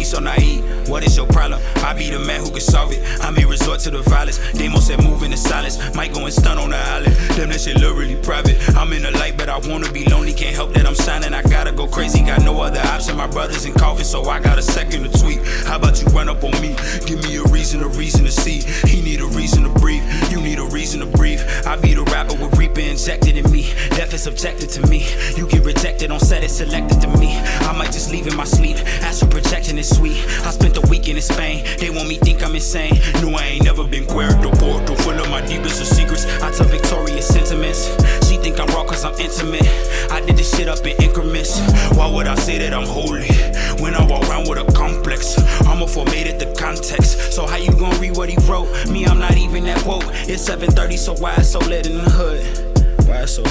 be so naive. What is your problem? I be the man who can solve it. I may resort to the violence. Demos that move in the silence. Might go and stun on the island. Damn, that shit literally private. I'm in the light, but I wanna be lonely. Can't help that I'm shining. I gotta go crazy. Got no other option. My brother's in coffin, so I got a second to tweet. How about you run up on me? Give me a reason, a reason to see. He need a reason to breathe. You need a reason to breathe. I be the rapper with Reaper injected in me. Death is subjected to me. You get rejected on set, it's selected to me. I might just leave in my sleep. Astral project sweet. I spent a weekend in Spain. They want me think I'm insane. No, I ain't never been queer. The portal full of my deepest of secrets. I tell Victoria's sentiments. She think I'm raw cause I'm intimate. I did this shit up in increments. Why would I say that I'm holy? When I walk around with a complex. I'm a formatted the context. So how you gonna read what he wrote? Me, I'm not even that woke. It's 7:30, so why it's so lit in the hood? Why it's so